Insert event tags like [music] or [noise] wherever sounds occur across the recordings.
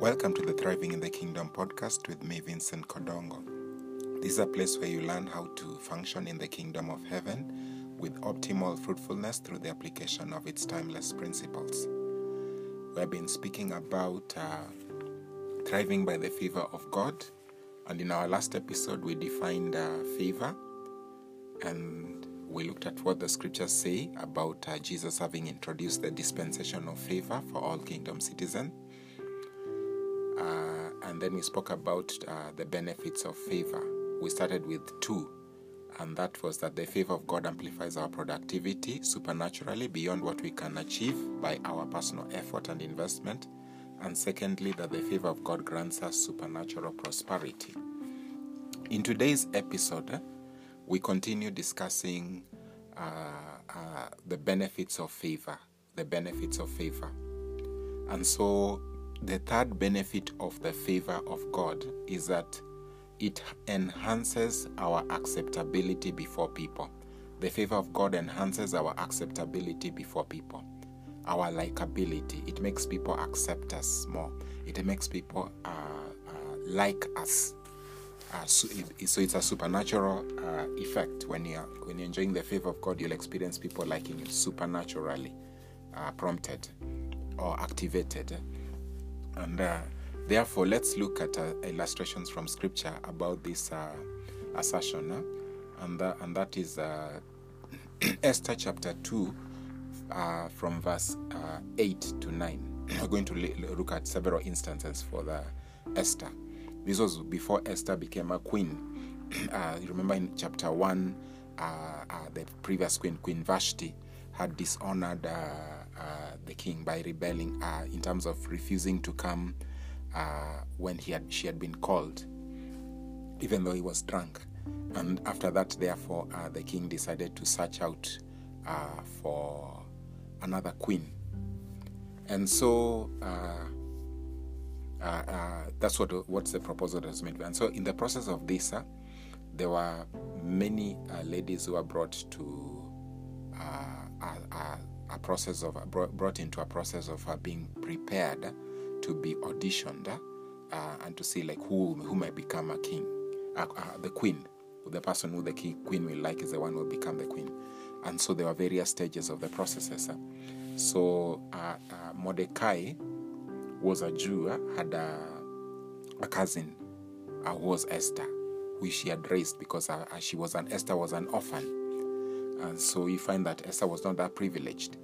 Welcome to the Thriving in the Kingdom podcast with me, Vincent Kodongo. This is a place where you learn how to function in the kingdom of heaven with optimal fruitfulness through the application of its timeless principles. We have been speaking about uh, thriving by the favor of God, and in our last episode, we defined uh, favor and we looked at what the scriptures say about uh, Jesus having introduced the dispensation of favor for all kingdom citizens. And then we spoke about uh, the benefits of favor. We started with two, and that was that the favor of God amplifies our productivity supernaturally beyond what we can achieve by our personal effort and investment. And secondly, that the favor of God grants us supernatural prosperity. In today's episode, we continue discussing uh, uh, the benefits of favor. The benefits of favor. And so, the third benefit of the favor of God is that it enhances our acceptability before people. The favor of God enhances our acceptability before people, our likability. It makes people accept us more, it makes people uh, uh, like us. Uh, so, it, so, it's a supernatural uh, effect when you're when you're enjoying the favor of God. You'll experience people liking you supernaturally, uh, prompted or activated, and uh, therefore let's look at uh, illustrations from Scripture about this uh, assertion, and that, and that is [clears throat] Esther chapter two, from verse eight to nine. [clears throat] We're going to look at several instances for the Esther. This was before Esther became a queen. [clears throat] Uh, you remember in chapter 1, uh, uh, the previous queen, Queen Vashti, had dishonored Uh, the king by rebelling uh, in terms of refusing to come uh, when he had, she had been called, even though he was drunk. And after that, therefore, the king decided to search out for another queen. And so uh, uh, that's what what's the proposal was made. And so, in the process of this, uh, there were many ladies who were brought to process of brought into a process of her being prepared to be auditioned uh, and to see like who who might become a king, the queen. The person who the king, queen will like is the one who will become the queen. And so there were various stages of the processes. Uh. So uh, Mordecai was a Jew, had a, a cousin uh, who was Esther, who she had raised because uh, she was an Esther was an orphan, and so you find that Esther was not that privileged.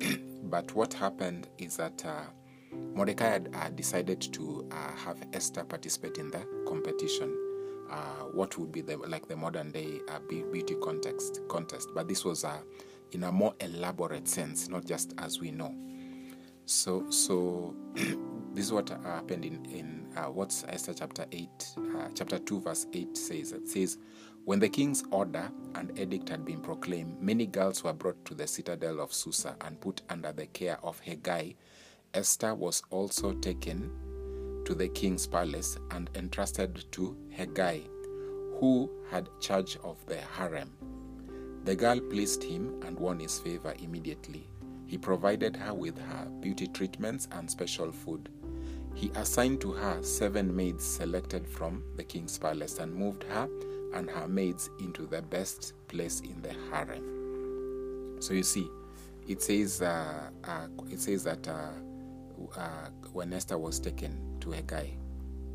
[clears throat] but what happened is that uh, Mordecai had uh, decided to uh, have Esther participate in the competition. Uh, what would be the like the modern day beauty contest contest, but this was in a more elaborate sense, not just as we know. So, so [clears throat] this is what happened in in uh, what's Esther chapter eight, uh, chapter two, verse eight says. It says, when the king's order and edict had been proclaimed, many girls were brought to the citadel of Susa and put under the care of Hegai. Esther was also taken to the king's palace and entrusted to Hegai, who had charge of the harem. The girl pleased him and won his favor immediately. He provided her with her beauty treatments and special food. He assigned to her seven maids selected from the king's palace and moved her and her maids into the best place in the harem. So you see, it says uh, uh, it says that uh, uh when Esther was taken to Hegai,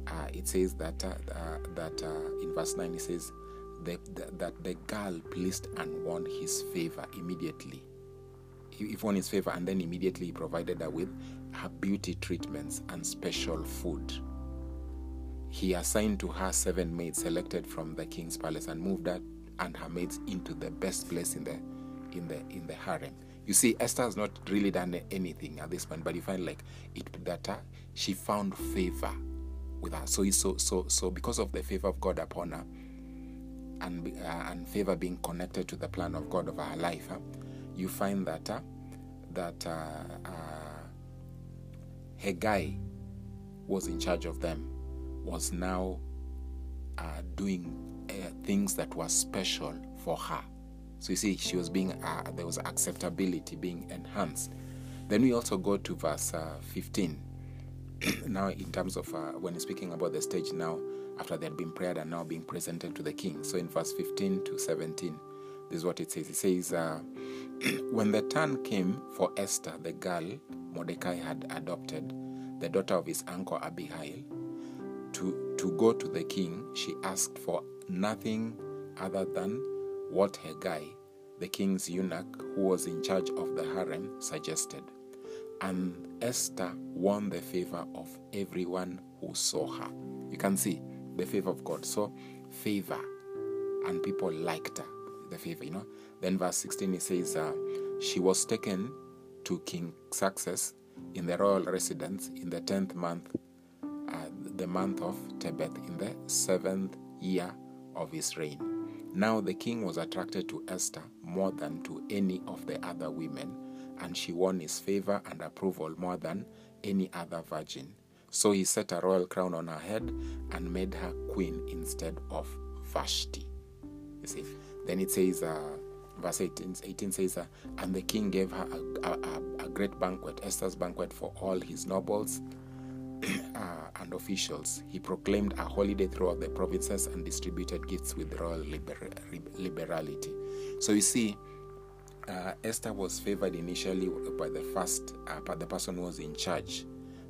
uh, it says that uh, that in verse nine it says that, that the girl pleased and won his favor immediately he won his favor and then immediately he provided her with her beauty treatments and special food. He assigned to her seven maids selected from the king's palace and moved her and her maids into the best place in the in the in the harem. You see, Esther has not really done anything at this point, but you find like it that uh, she found favor with her. So so so so because of the favor of God upon her, and uh, and favor being connected to the plan of God over her life, uh, you find that uh, that uh, uh, Hegai was in charge of them was now uh, doing uh, things that were special for her. So you see, she was being uh, there was acceptability being enhanced. Then we also go to verse 15. [clears throat] now in terms of uh, when speaking about the stage now after they had been prayed and now being presented to the king. So in verse 15 to 17, this is what it says. It says, uh, [clears throat] When the turn came for Esther, the girl Mordecai had adopted, the daughter of his uncle Abihail, to, to go to the king, she asked for nothing other than what Hegai, the king's eunuch who was in charge of the harem, suggested. And Esther won the favor of everyone who saw her. You can see the favor of God. So, favor, and people liked her, the favor, you know. Then, verse 16, it says, uh, She was taken to King Xerxes in the royal residence in the 10th month, uh, the month of Tebeth, in the seventh year of his reign. Now the king was attracted to Esther more than to any of the other women, and she won his favor and approval more than any other virgin. So he set a royal crown on her head and made her queen instead of Vashti. You see, then it says, uh, verse 18, 18 says, uh, And the king gave her a, a, a, great banquet, Esther's banquet, for all his nobles and officials. He proclaimed a holiday throughout the provinces and distributed gifts with royal liber- liberality. So you see, uh, Esther was favored initially by the first, uh, by the person who was in charge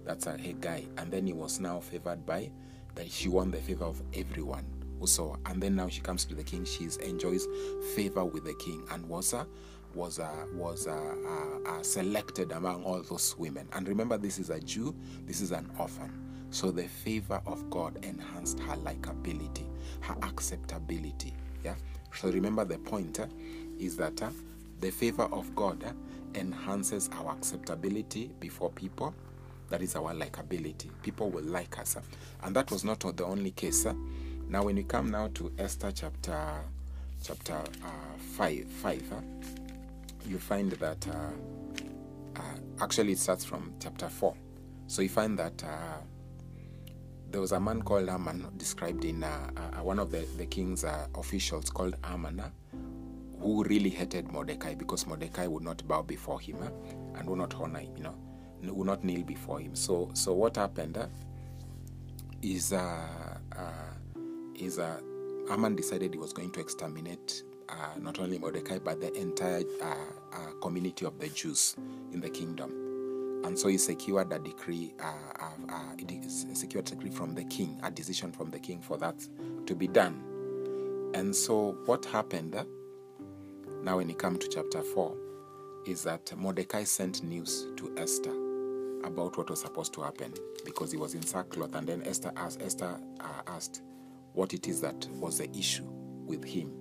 that's a Hegai. And then he was now favored by that she won the favor of everyone who saw. And then now she comes to the king. She enjoys favor with the king and was a was a, was a, a, a selected among all those women. And remember, this is a Jew. This is an orphan. So the favor of God enhanced her likability, her acceptability. Yeah. So remember the point uh, is that uh, the favor of God uh, enhances our acceptability before people that is our likability. People will like us. And that was not the only case. Now, when we come now to Esther chapter chapter uh, 5, 5 you find that uh, uh, actually it starts from chapter 4. So you find that uh, there was a man called Aman described in uh, uh, one of the, the king's officials called Amana who really hated Mordecai because Mordecai would not bow before him and would not honor him, you know would not kneel before him. So, so what happened uh, is uh, uh, is uh, Haman decided he was going to exterminate uh, not only Mordecai but the entire uh, uh, community of the Jews in the kingdom. And so he secured a decree, uh, uh, secured a decree from the king, a decision from the king for that to be done. And so what happened? Now, when you come to chapter 4, is that Mordecai sent news to Esther about what was supposed to happen because he was in sackcloth. And then Esther asked, Esther asked what it is that was the issue with him.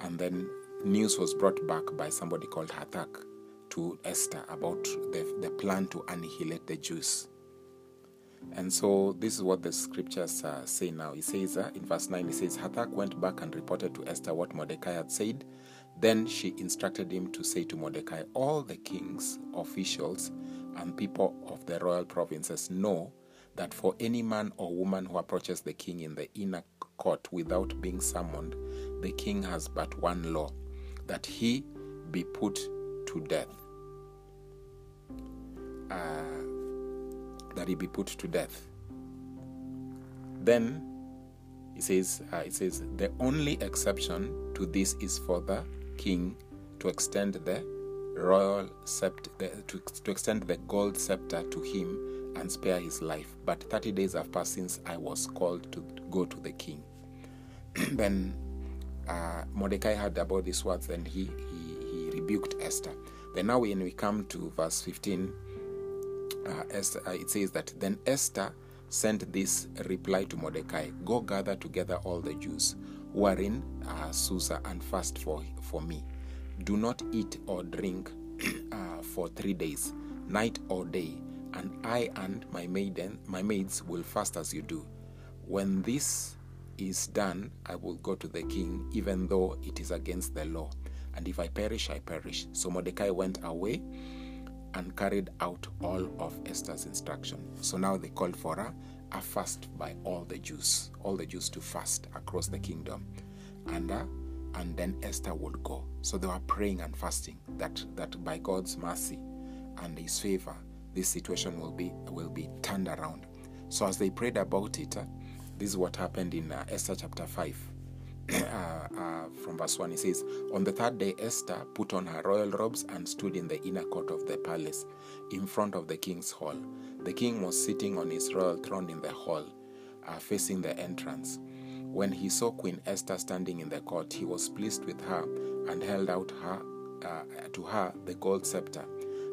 And then news was brought back by somebody called Hathach to Esther about the, the plan to annihilate the Jews. And so this is what the scriptures uh, say now. He says uh, in verse 9, he says, Hathach went back and reported to Esther what Mordecai had said. Then she instructed him to say to Mordecai, All the king's officials and people of the royal provinces know that for any man or woman who approaches the king in the inner court without being summoned, the king has but one law that he be put to death. Uh, that he be put to death. Then he says, uh, it says, the only exception to this is for the king to extend the royal scepter, to, to extend the gold scepter to him and spare his life. But 30 days have passed since I was called to go to the king. [clears throat] then uh, Mordecai heard about these words and he, he, he rebuked Esther. Then now when we come to verse 15, uh, Esther, uh, it says that then Esther sent this reply to Mordecai Go gather together all the Jews who are in uh, Susa and fast for, for me do not eat or drink [clears throat] uh, for three days, night or day, and I and my maiden, my maids will fast as you do. When this is done, I will go to the king, even though it is against the law. And if I perish, I perish. So Mordecai went away and carried out all of Esther's instruction. So now they called for a, a fast by all the Jews, all the Jews to fast across the kingdom. And uh, and then Esther would go. So they were praying and fasting that, that by God's mercy and His favor, this situation will be will be turned around. So as they prayed about it, uh, this is what happened in uh, Esther chapter 5. [clears throat] Uh, uh, from verse 1, it says, On the third day, Esther put on her royal robes and stood in the inner court of the palace, in front of the king's hall. The king was sitting on his royal throne in the hall, uh, facing the entrance. When he saw Queen Esther standing in the court, he was pleased with her and held out her, uh, to her the gold scepter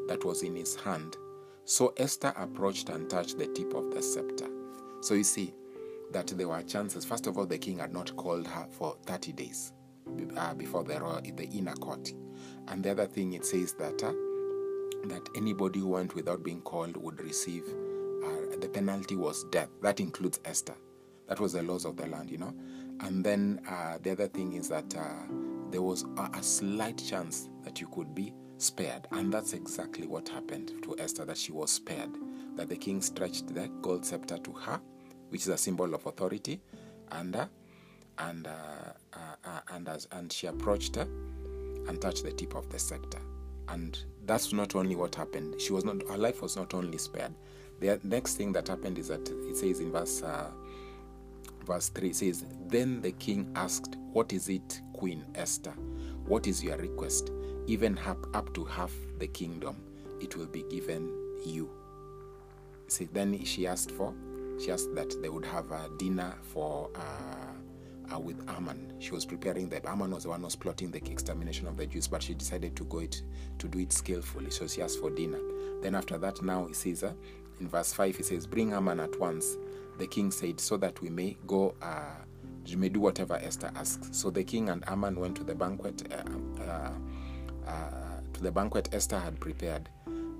that was in his hand. So Esther approached and touched the tip of the scepter. So you see that there were chances. First of all, the king had not called her for 30 days uh, before the royal, the inner court. And the other thing it says that uh, that anybody who went without being called would receive uh, the penalty was death. That includes Esther. That was the laws of the land, you know. And then uh, the other thing is that uh, there was a, a slight chance that you could be spared. And that's exactly what happened to Esther, that she was spared. That the king stretched the gold scepter to her, which is a symbol of authority, and uh, and uh, uh, uh, and as and she approached her and touched the tip of the scepter. And that's not only what happened. She was not her life was not only spared. The next thing that happened is that it says in verse uh, verse 3 says then the king asked what is it queen esther what is your request even up to half the kingdom, it will be given you. See, then she asked for, she asked that they would have a dinner for uh, uh, with Aman. She was preparing that. Aman was the one who was plotting the extermination of the Jews, but she decided to go it to do it skillfully. So she asked for dinner. Then after that, now says uh, in verse five, he says, "Bring Aman at once." The king said, "So that we may go." Uh, you may do whatever Esther asks. So the king and Aman went to the banquet. Uh, uh, uh, to the banquet Esther had prepared.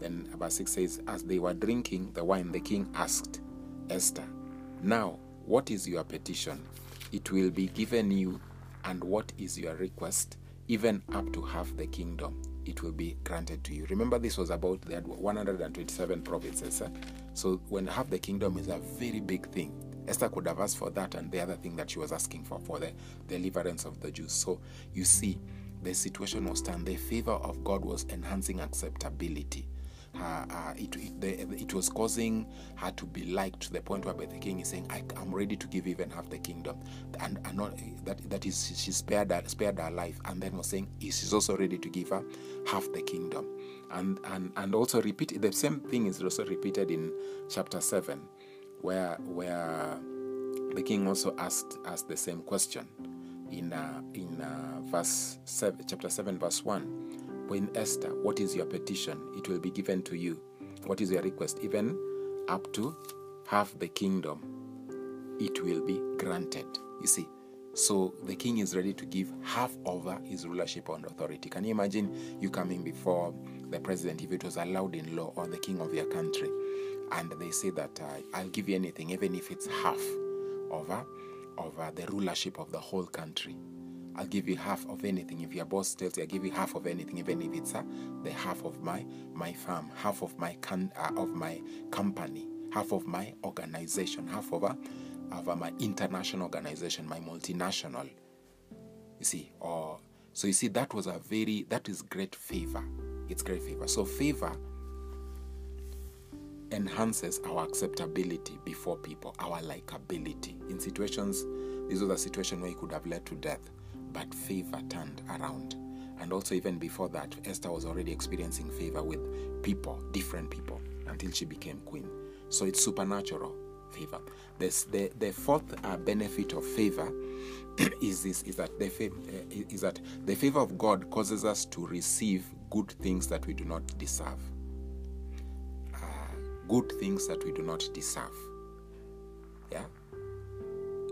Then verse 6 says, As they were drinking the wine, the king asked Esther, Now, what is your petition? It will be given you. And what is your request? Even up to half the kingdom, it will be granted to you. Remember, this was about had 127 provinces. Eh? So, when half the kingdom is a very big thing, Esther could have asked for that and the other thing that she was asking for, for the deliverance of the Jews. So, you see, the situation was turned. The favor of God was enhancing acceptability. Uh, it, it, it, was causing her to be liked to the point where the king is saying, I, am ready to give even half the kingdom. And, and not, that, that is, she spared her, spared her life. And then was saying, she's also ready to give her half the kingdom. And, and, and also repeat, the same thing is also repeated in chapter 7, where, where the king also asked us the same question in uh, in uh, verse seven, chapter seven, verse When Esther, what is your petition? It will be given to you. What is your request? Even up to half the kingdom, it will be granted. You see, so the king is ready to give half over his rulership and authority. Can you imagine you coming before the president if it was allowed in law or the king of your country? And they say that uh, I'll give you anything, even if it's half over uh, the rulership of the whole country. I'll give you half of anything. If your boss tells you, I'll give you half of anything, even if it's uh, the half of my my farm, half of my can, uh, of my company, half of my organization, half of, uh, of uh, my international organization, my multinational. You see, or so you see that was a very that is great favor. It's great favor. So favor enhances our acceptability before people, our likability. In situations, this was a situation where it could have led to death, but favor turned around. And also, even before that, Esther was already experiencing favor with people, different people, until she became queen. So it's supernatural favor. The, the fourth uh, benefit of favor [clears throat] is this: is that the fav- uh, is that the favor of God causes us to receive good things that we do not deserve good things that we do not deserve. Yeah?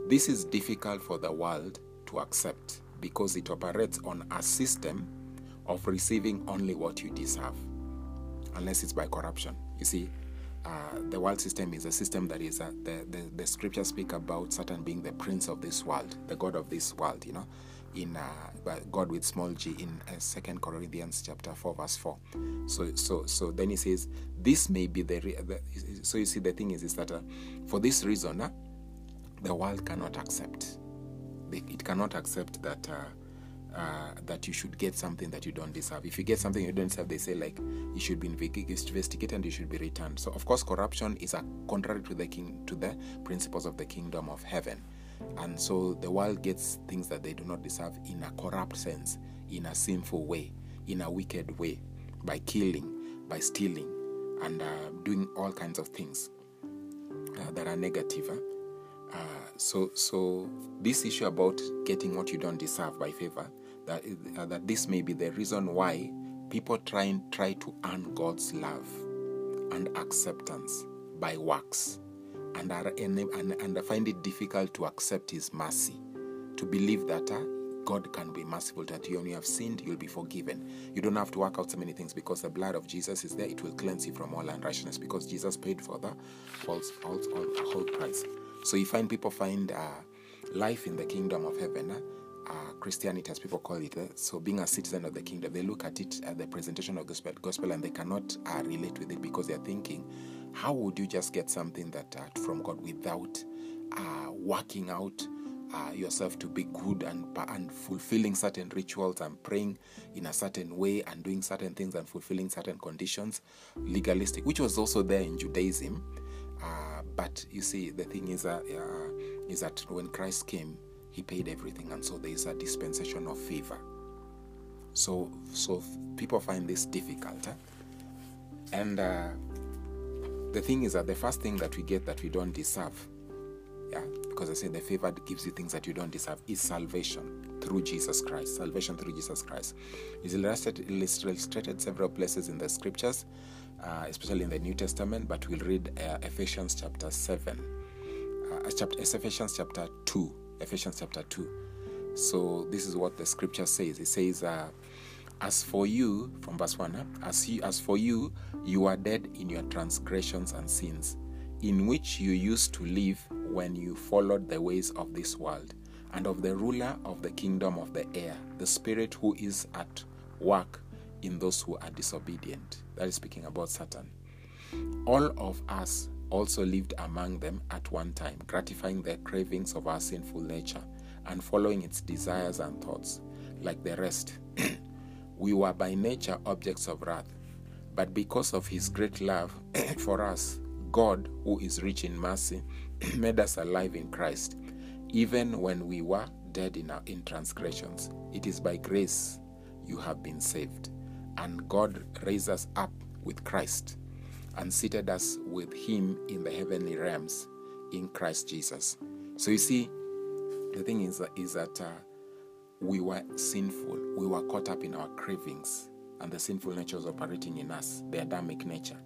This is difficult for the world to accept because it operates on a system of receiving only what you deserve, unless it's by corruption. You see, uh, the world system is a system that is, uh, the, the, the scriptures speak about Satan being the prince of this world, the God of this world, you know in uh, God with small g in uh, Second Corinthians chapter four verse four. So so so then he says this may be the, re- the so you see the thing is is that uh, for this reason uh, the world cannot accept it cannot accept that uh, uh, that you should get something that you don't deserve. If you get something you don't deserve, they say like you should be investigated and you should be returned. So of course, corruption is a contrary to the king to the principles of the kingdom of heaven, and so the world gets things that they do not deserve in a corrupt sense, in a sinful way, in a wicked way, by killing, by stealing, and uh, doing all kinds of things uh, that are negative. Uh, so, so this issue about getting what you don't deserve by favor, that uh, that this may be the reason why people try and try to earn God's love and acceptance by works, and are and, and, find it difficult to accept His mercy, to believe that. Uh, God can be merciful to you. When you have sinned, you'll be forgiven. You don't have to work out so many things because the blood of Jesus is there. It will cleanse you from all unrighteousness because Jesus paid for the whole, whole, whole price. So you find people find uh, life in the kingdom of heaven. Uh, Christianity, as people call it. Uh, so being a citizen of the kingdom, they look at it at the presentation of gospel, gospel and they cannot uh, relate with it because they're thinking, how would you just get something that uh, from God without uh, working out uh, yourself to be good and, and fulfilling certain rituals and praying in a certain way and doing certain things and fulfilling certain conditions, legalistic, which was also there in Judaism. Uh, but you see, the thing is, uh, uh, is that when Christ came, he paid everything, and so there is a dispensation of favor. So, so people find this difficult, eh? and uh, the thing is that the first thing that we get that we don't deserve, yeah, because I say the favor gives you things that you don't deserve, is salvation through Jesus Christ. Salvation through Jesus Christ is illustrated, illustrated several places in the scriptures uh, especially in the New Testament, but we'll read uh, Ephesians chapter 7, uh, chapter, Ephesians chapter 2. Ephesians chapter 2. So, this is what the scripture says. It says, uh, As for you, from verse 1, as, you, as for you, you are dead in your transgressions and sins, in which you used to live when you followed the ways of this world, and of the ruler of the kingdom of the air, the spirit who is at work in those who are disobedient. That is speaking about Satan. All of us also lived among them at one time, gratifying the cravings of our sinful nature and following its desires and thoughts. Like the rest, [clears throat] we were by nature objects of wrath. But because of his great love [clears throat] for us, God, who is rich in mercy, [clears throat] made us alive in Christ, even when we were dead in, our, in transgressions. It is by grace you have been saved and God raised us up with Christ and seated us with Him in the heavenly realms in Christ Jesus. So you see, the thing is, is that uh, we were sinful. We were caught up in our cravings, and the sinful nature was operating in us, the Adamic nature.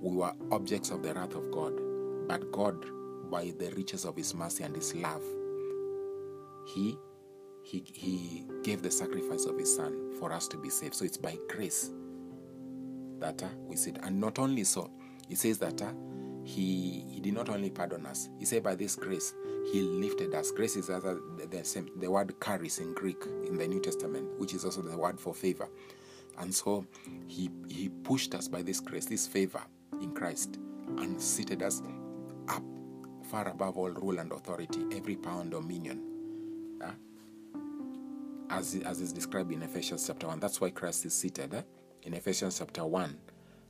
We were objects of the wrath of God, but God, by the riches of His mercy and His love, He he, he gave the sacrifice of his son for us to be saved. So it's by grace that uh, we sit. And not only so, he says that uh, he, he did not only pardon us, he said by this grace, he lifted us. Grace is uh, the, same, the word charis in Greek in the New Testament, which is also the word for favor. And so he, he pushed us by this grace, this favor in Christ, and seated us up far above all rule and authority, every power and dominion. Uh, as, as is described in Ephesians chapter 1. That's why Christ is seated. Eh? In Ephesians chapter 1,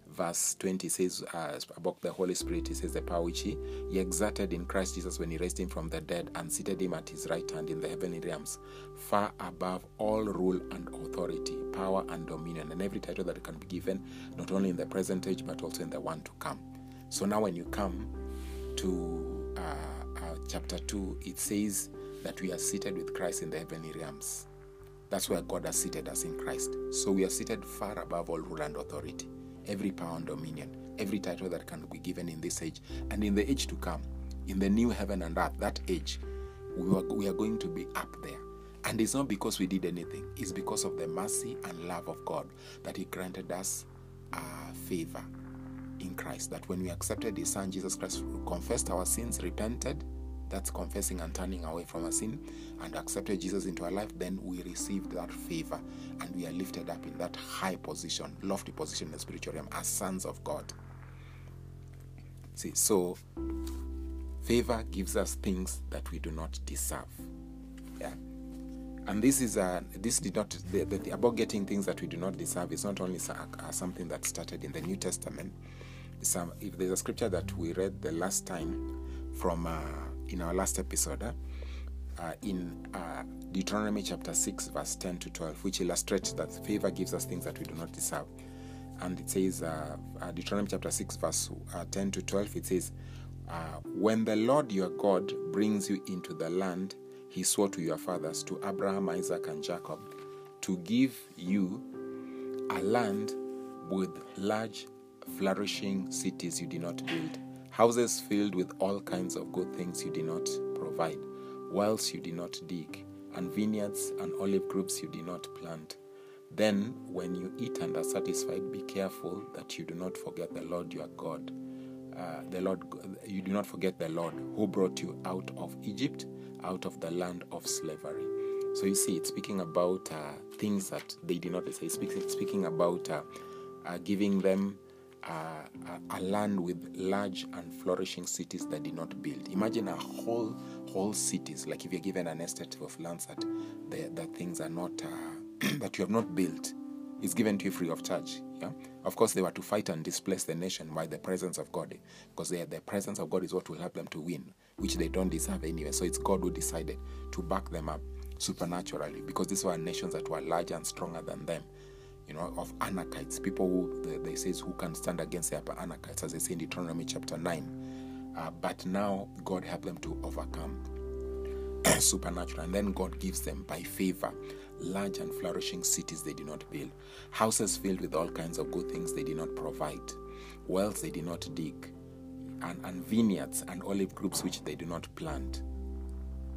verse 20 says uh, about the Holy Spirit, he says, The power which he, he exerted in Christ Jesus when he raised him from the dead and seated him at his right hand in the heavenly realms, far above all rule and authority, power and dominion, and every title that can be given, not only in the present age, but also in the one to come. So now, when you come to uh, uh, chapter 2, it says that we are seated with Christ in the heavenly realms. That's where God has seated us in Christ. So we are seated far above all rule and authority, every power and dominion, every title that can be given in this age and in the age to come, in the new heaven and earth, that age, we are, we are going to be up there. And it's not because we did anything, it's because of the mercy and love of God that He granted us a favor in Christ. That when we accepted His Son, Jesus Christ, confessed our sins, repented, that's confessing and turning away from a sin and accepted Jesus into our life, then we received that favor and we are lifted up in that high position, lofty position in the spiritual realm as sons of God. See, so favor gives us things that we do not deserve. Yeah. and this is uh, this did not the, the, about getting things that we do not deserve is not only uh, something that started in the New Testament. Some, if there's a scripture that we read the last time from uh, in our last episode uh, uh in uh, Deuteronomy chapter 6 verse 10 to 12 which illustrates that favor gives us things that we do not deserve. And it says uh, Deuteronomy chapter 6 verse 10 to 12 it says when the Lord your God brings you into the land he swore to your fathers, to Abraham, Isaac, and Jacob, to give you a land with large, flourishing cities you did not build, houses filled with all kinds of good things you did not provide, wells you did not dig, and vineyards and olive groves you did not plant. Then, when you eat and are satisfied, be careful that you do not forget the Lord your God. Uh, the Lord, you do not forget the Lord who brought you out of Egypt out of the land of slavery. So you see, it's speaking about uh, things that they did not say. It's speaking, speaking about uh, uh, giving them a land with large and flourishing cities that did not build. Imagine a whole whole cities. Like if you're given an estate of lands that the, that things are not uh, [clears throat] that you have not built, is given to you free of charge. Yeah. Of course, they were to fight and displace the nation by the presence of God, because the presence of God is what will help them to win which they don't deserve anyway. So it's God who decided to back them up supernaturally because these were nations that were larger and stronger than them. You know, of Anakites, people who they, they says who can stand against the upper Anakites, as they say in Deuteronomy chapter nine. Uh, but now God helped them to overcome [clears throat] supernatural, and then God gives them by favor large and flourishing cities they did not build, houses filled with all kinds of good things they did not provide, wells they did not dig, and, and vineyards and olive groves which they do not plant.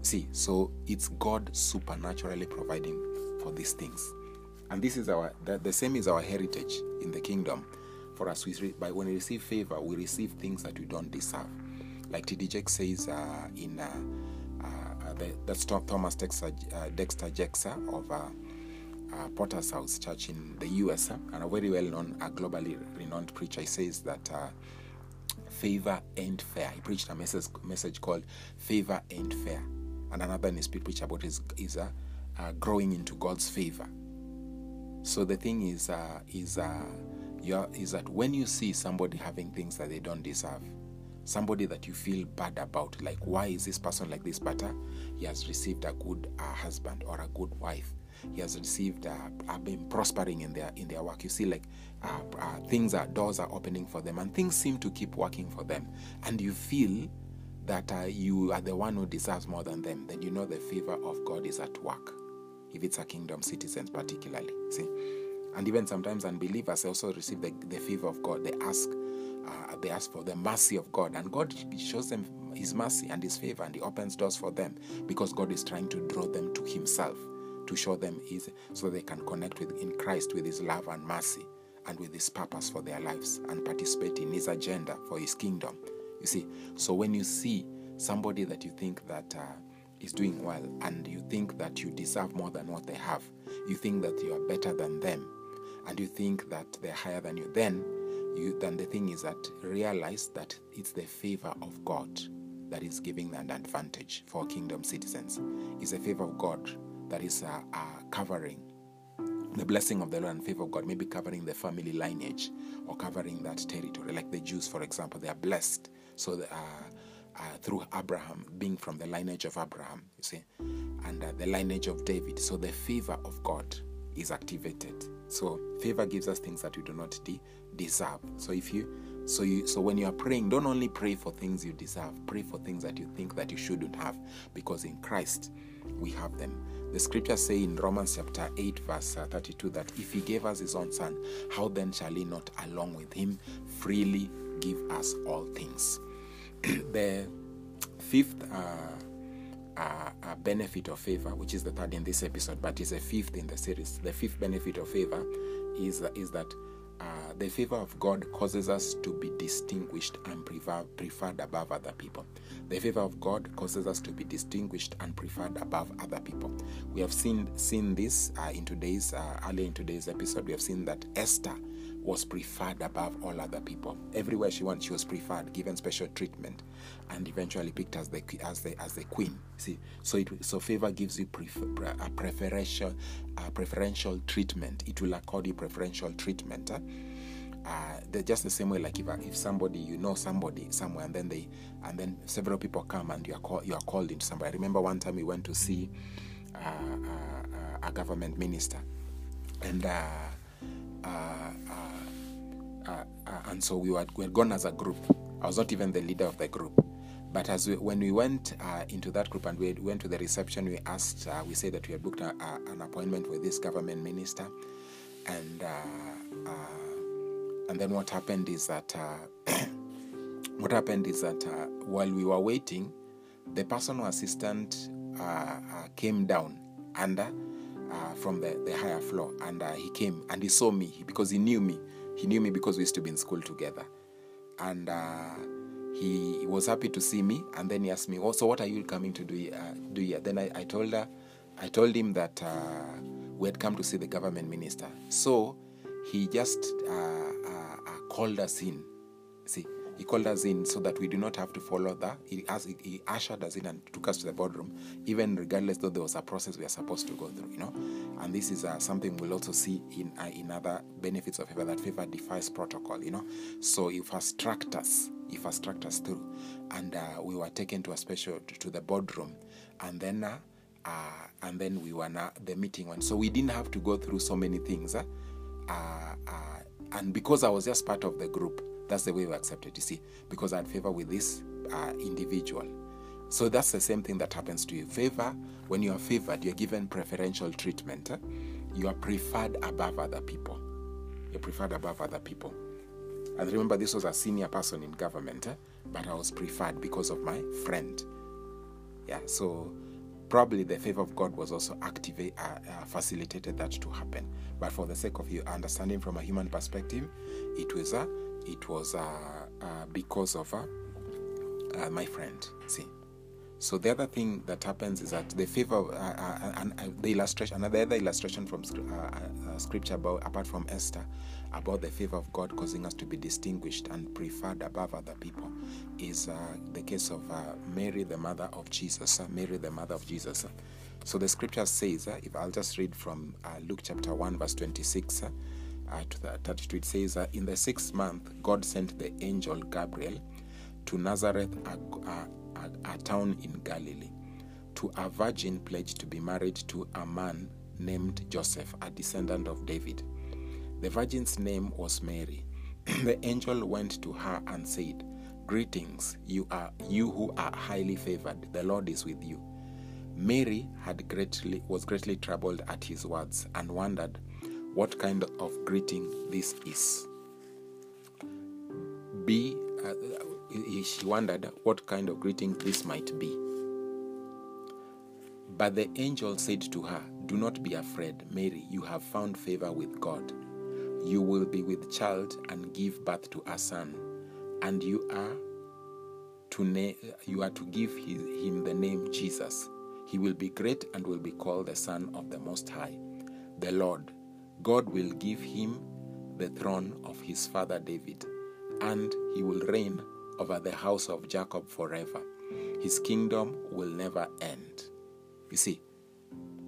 See, so it's God supernaturally providing for these things. And this is our the, same is our heritage in the kingdom. For us, we by when we receive favor, we receive things that we don't deserve. Like T.D. Jakes says uh, in uh, uh, the, that's Thomas Dexter, uh, Dexter Jakes of uh, uh, Potter's House Church in the US, and a very well known, globally renowned preacher. He says that favor and fair. He preached a message, message called favor and fair. And another in his preach about is, is uh, uh, growing into God's favor. So the thing is, uh, is, uh, is that when you see somebody having things that they don't deserve, somebody that you feel bad about, like why is this person like this, but uh, he has received a good uh, husband or a good wife, he has received uh, been prospering in their in their work. You see like uh, uh, things are doors are opening for them and things seem to keep working for them. And you feel that uh, you are the one who deserves more than them then you know the favor of god is at work if it's a kingdom citizens particularly see? And even sometimes unbelievers also receive the, the favor of god. They ask uh, they ask for the mercy of god. And god shows them his mercy and his favor and he opens doors for them because god is trying to draw them to himself to show them his so they can connect with in Christ with his love and mercy and with his purpose for their lives and participate in his agenda for his kingdom. You see, so when you see somebody that you think that uh, is doing well and you think that you deserve more than what they have, you think that you are better than them, and you think that they're higher than you, then you then the thing is that realize that it's the favor of God that is giving an advantage for kingdom citizens. It's the favor of God that is uh, uh, covering the blessing of the Lord and favor of God, maybe covering the family lineage or covering that territory. Like the Jews, for example, they are blessed. So uh, uh, through Abraham, being from the lineage of Abraham, you see, and uh, the lineage of David. So the favor of God is activated. So favor gives us things that we do not de- deserve. So if you so you so when you are praying, don't only pray for things you deserve, pray for things that you think that you shouldn't have, because in Christ we have them. The scriptures say in Romans chapter 8, verse uh, 32, that if he gave us his own son, how then shall he not, along with him, freely give us all things? [clears throat] the fifth uh, uh, uh, benefit of favor, which is the third in this episode, but is a fifth in the series. The fifth benefit of favor is, is that uh, the favor of God causes us to be distinguished and prefer, preferred above other people. The favor of God causes us to be distinguished and preferred above other people. We have seen seen this uh, in today's uh, earlier in today's episode. We have seen that Esther was preferred above all other people. Everywhere she went, she was preferred, given special treatment, and eventually picked as the as the as the queen. See, so it so favor gives you prefer, a preferential a preferential treatment. It will accord you preferential treatment. Huh? Uh, they're just the same way like if, if somebody you know somebody somewhere and then they and then several people come and you are called you are called into somebody. I remember one time we went to see uh, uh, a government minister and uh, uh, uh, Uh, uh, uh, and so we, were, we had gone as a group. I was not even the leader of the group. But as we, when we went uh, into that group and we went to the reception, we asked, uh, we said that we had booked a, a, an appointment with this government minister, and uh, and then what happened is that [clears throat] what happened is that while we were waiting, the personal assistant came down under uh, from the, the higher floor. And uh, he came and he saw me because he knew me. He knew me because we used to be in school together. And uh, he was happy to see me. And then he asked me oh so what are you coming to do, uh, do here? Then I, I told her i told him that uh, we had come to see the government minister. So he just uh, called us in. See he called us in so that we do not have to follow that. He, asked, he ushered us in and took us to the boardroom, even regardless though there was a process we are supposed to go through, you know. And this is uh, something we'll also see in uh, in other benefits of favor that favor defies protocol, you know. So he fast tracked us, he fast tracked us through, and uh, we were taken to a special to the boardroom, and then. Uh, uh, and then we were the meeting one, so we didn't have to go through so many things. Uh, and because I was just part of the group, that's the way we accept it, you see, because I had favor with this uh, individual. So that's the same thing that happens to you. Favor, when you are favored, you're given preferential treatment. Eh? You are preferred above other people. You're preferred above other people. And remember, this was a senior person in government, eh? but I was preferred because of my friend. Yeah, so probably the favor of God was also activate, uh, uh, facilitated that to happen. But for the sake of you understanding from a human perspective, it was a it was uh, uh, because of uh, uh, my friend. See. So the other thing that happens is that the favor uh, uh, and the illustration, another other illustration from scripture about apart from Esther about the favor of God causing us to be distinguished and preferred above other people is the case of Mary, the mother of Jesus. Mary, the mother of Jesus. So the scripture says, if I'll just read from Luke chapter one, verse twenty-six to the 32, it says, uh, In the sixth month, God sent the angel Gabriel to Nazareth, a, a, a town in Galilee, to a virgin pledged to be married to a man named Joseph, a descendant of David. The virgin's name was Mary. [clears throat] the angel went to her and said, Greetings, you are you who are highly favored. The Lord is with you. Mary had greatly was greatly troubled at his words and wondered what kind of greeting this is. B, uh, she wondered what kind of greeting this might be. But the angel said to her, Do not be afraid, Mary, you have found favor with God. You will be with child and give birth to a son, and you are to na- you are to give his, him the name Jesus. He will be great and will be called the Son of the Most High. The Lord, God will give him the throne of his father David, and he will reign over the house of Jacob forever. His kingdom will never end. You see,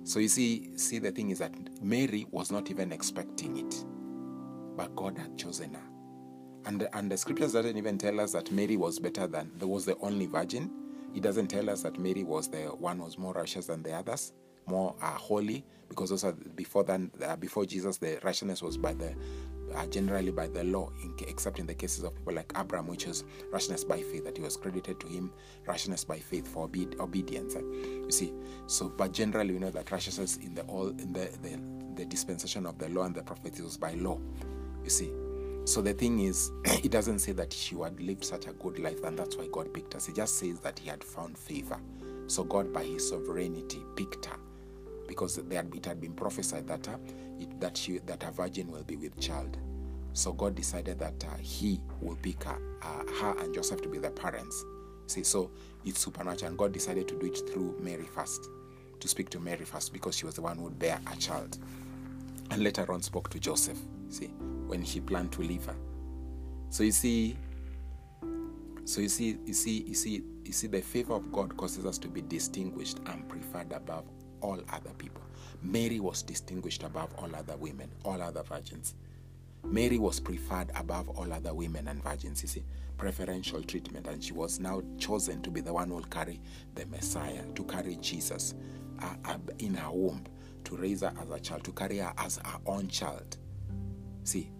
so you see, see the thing is that Mary was not even expecting it, but God had chosen her. And, and the scriptures doesn't even tell us that Mary was better than, was the only virgin. It doesn't tell us that Mary was the one was more righteous than the others more uh, holy because also before then uh, before jesus the righteousness was by the uh, generally by the law in, except in the cases of people like abraham which was righteousness by faith that he was credited to him righteousness by faith for obe- obedience you see so but generally we know that righteousness in the all in the, the the dispensation of the law and the prophets was by law you see so the thing is, [clears throat] it doesn't say that she had lived such a good life, and that's why God picked us. It just says that he had found favor. So God, by his sovereignty, picked her because it had been prophesied that uh, it, that she, that a virgin will be with child. So God decided that uh, He will pick her, uh, her and Joseph to be the parents. See, so it's supernatural, and God decided to do it through Mary first, to speak to Mary first, because she was the one who would bear a child. and later on spoke to Joseph, see, when he planned to leave her. So you see, so you see, you see, you see, you see, the favor of God causes us to be distinguished and preferred above all other people. Mary was distinguished above all other women, all other virgins. Mary was preferred above all other women and virgins, you see, preferential treatment, and she was now chosen to be the one who will carry the Messiah, to carry Jesus uh, uh, in her womb, to raise her as a child, to carry her as her own child. See,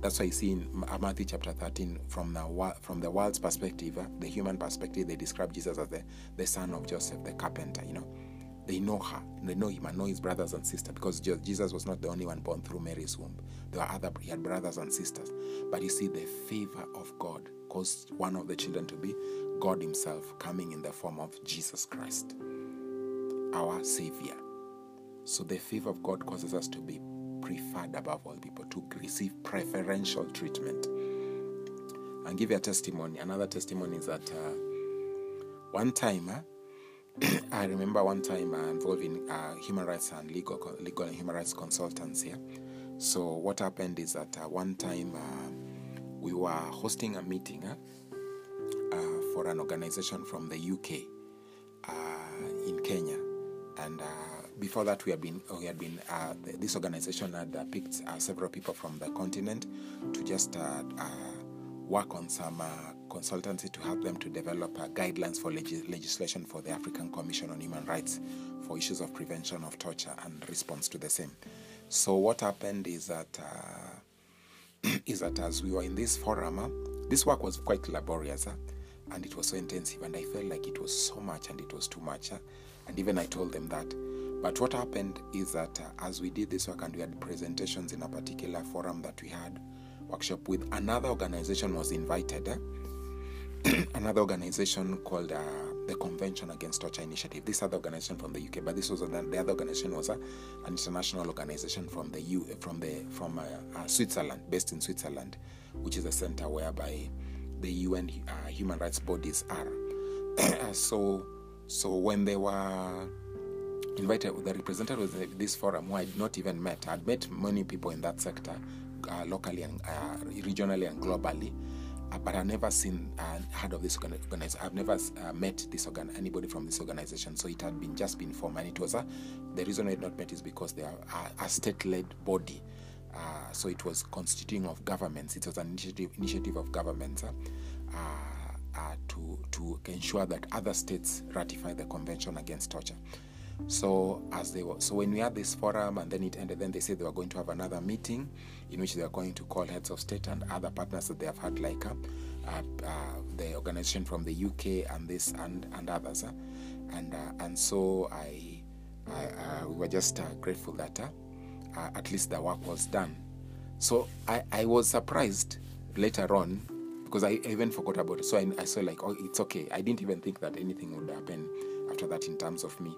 that's why you see in Matthew chapter 13, from the, from the world's perspective, uh, the human perspective, they describe Jesus as the, the son of Joseph, the carpenter, you know. They know her, they know him, and know his brothers and sisters because Jesus was not the only one born through Mary's womb. There were other, he had brothers and sisters. But you see, the favor of God caused one of the children to be God Himself coming in the form of Jesus Christ, our Savior. So the favor of God causes us to be preferred above all people, to receive preferential treatment. And give you a testimony. Another testimony is that uh, one time, uh, [clears throat] I remember one time uh, involved in uh, human rights and legal, legal and human rights consultants here. So what happened is that uh, one time uh, we were hosting a meeting uh, uh, for an organization from the UK in Kenya, and before that we had been we had been this organization had picked several people from the continent to just work on some consultancy to help them to develop uh, guidelines for leg- legislation for the African Commission on Human Rights for issues of prevention of torture and response to the same. So what happened is that uh, [clears throat] is that as we were in this forum, uh, this work was quite laborious uh, and it was so intensive, and I felt like it was so much and it was too much, uh, and even I told them that. But what happened is that uh, as we did this work and we had presentations in a particular forum that we had workshop with another organization was invited eh? [clears throat] another organization called uh, the Convention Against Torture Initiative. This other organization from the UK, but this was the other organization was uh, an international organization from the U from the from uh, uh, Switzerland, based in Switzerland, which is a center whereby the UN uh, human rights bodies are. [clears throat] so so when they were invited, the representatives of this forum, who I had not even met, I'd met many people in that sector, uh, locally and regionally and globally uh, but I've never seen uh, heard of this organization. I've never uh, met this organ anybody from this organization. So it had been just been formed, and it was a, the reason I had not met is because they are a, a state-led body. Uh, so it was constituting of governments. It was an initiative initiative of governments uh, uh, to to ensure that other states ratify the Convention Against Torture. So as they were, so when we had this forum and then it ended, then they said they were going to have another meeting in which they are going to call heads of state and other partners that they have had, like uh, uh, the organization from the UK and this and and others, uh, and uh, and so I, I uh, we were just uh, grateful that at least the work was done. So I, I was surprised later on because I even forgot about it. So I, I saw like, oh, it's okay. I didn't even think that anything would happen after that in terms of me.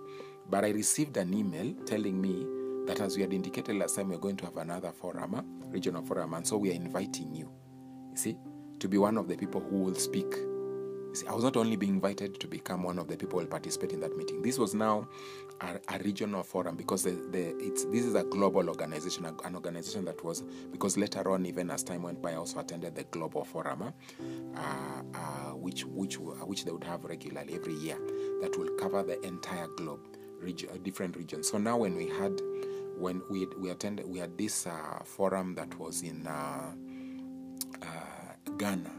But I received an email telling me that as we had indicated last time, we're going to have another forum, regional forum, and so we are inviting you, you see, to be one of the people who will speak. You see, I was not only being invited to become one of the people who will participate in that meeting. This was now a, a regional forum because the, the, it's, this is a global organization, an organization that was, because later on, even as time went by, I also attended the global forum, uh, uh, which, which, which they would have regularly every year that will cover the entire globe region, uh, different regions. So now when we had when we we attended we had this uh, forum that was in uh, uh, Ghana,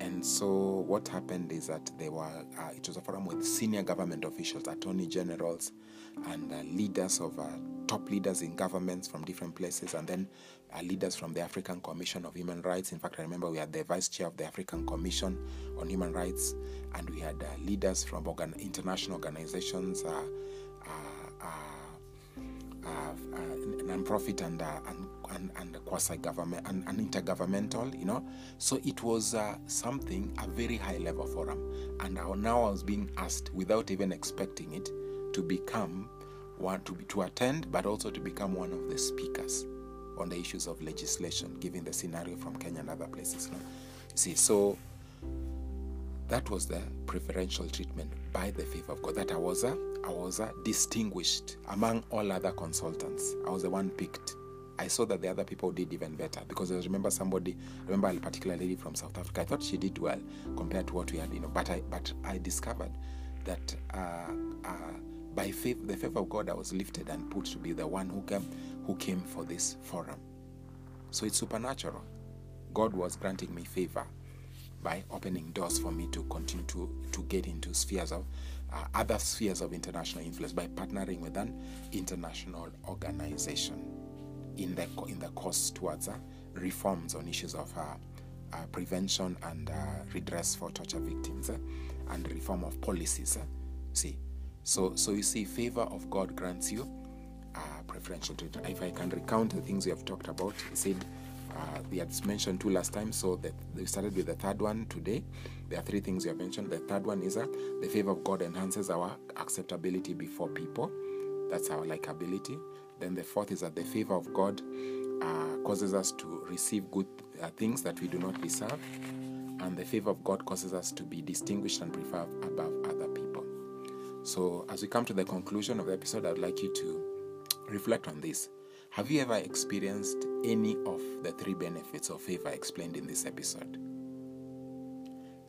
and so what happened is that they were uh, it was a forum with senior government officials, attorney generals, and uh, leaders of top leaders in governments from different places, and then uh, leaders from the African Commission of Human Rights. In fact, I remember we had the vice chair of the African Commission on Human Rights, and we had uh, leaders from organ- international organizations, uh, uh, uh, uh non-profit and, and, and, and quasi-government and, and, intergovernmental, you know. So it was something, a very high-level forum. And now I was being asked, without even expecting it, to become one to be, to attend, but also to become one of the speakers on the issues of legislation, given the scenario from Kenya and other places. No? See, so that was the preferential treatment by the favor of God. That I was a, I was a distinguished among all other consultants. I was the one picked. I saw that the other people did even better because I remember somebody, I remember a particular lady from South Africa. I thought she did well compared to what we had, you know. But I, but I discovered that uh, uh, by faith, the favor of God, I was lifted and put to be the one who came, who came for this forum. So it's supernatural. God was granting me favor by opening doors for me to continue to, to get into spheres of uh, other spheres of international influence by partnering with an international organization in the in the course towards uh, reforms on issues of uh, uh prevention and uh, redress for torture victims uh, and reform of policies. see, so so you see, favor of God grants you preferential treatment. If I can recount the things we have talked about, he said uh, we had mentioned two last time, so that we started with the third one today. There are three things we have mentioned. The third one is that the favor of God enhances our acceptability before people. That's our likability. Then the fourth is that the favor of God uh, causes us to receive good uh, things that we do not deserve. And the favor of God causes us to be distinguished and preferred above. So, as we come to the conclusion of the episode, I'd like you to reflect on this. Have you ever experienced any of the three benefits of favor explained in this episode?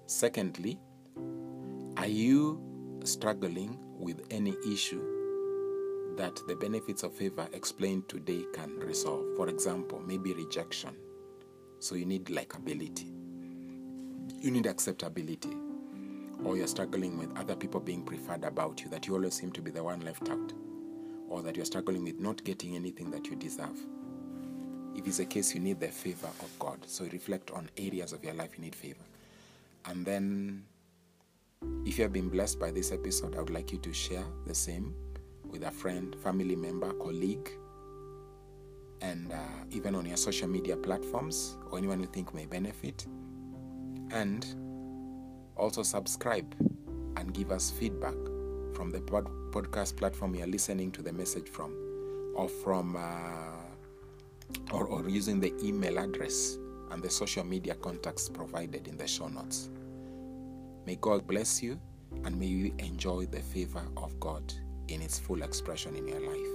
Secondly, are you struggling with any issue that the benefits of favor explained today can resolve? For example, maybe rejection. So you need likability, you need acceptability, or you're struggling with other people being preferred about you, that you always seem to be the one left out or that you're struggling with not getting anything that you deserve. If it's a case, you need the favor of God. So reflect on areas of your life you need favor. And then, if you have been blessed by this episode, I would like you to share the same with a friend, family member, colleague, and uh, even on your social media platforms or anyone you think may benefit. And also subscribe and give us feedback from the pod- podcast platform you're listening to the message from, or from, uh, or, or using the email address and the social media contacts provided in the show notes. May God bless you and may you enjoy the favor of God in its full expression in your life.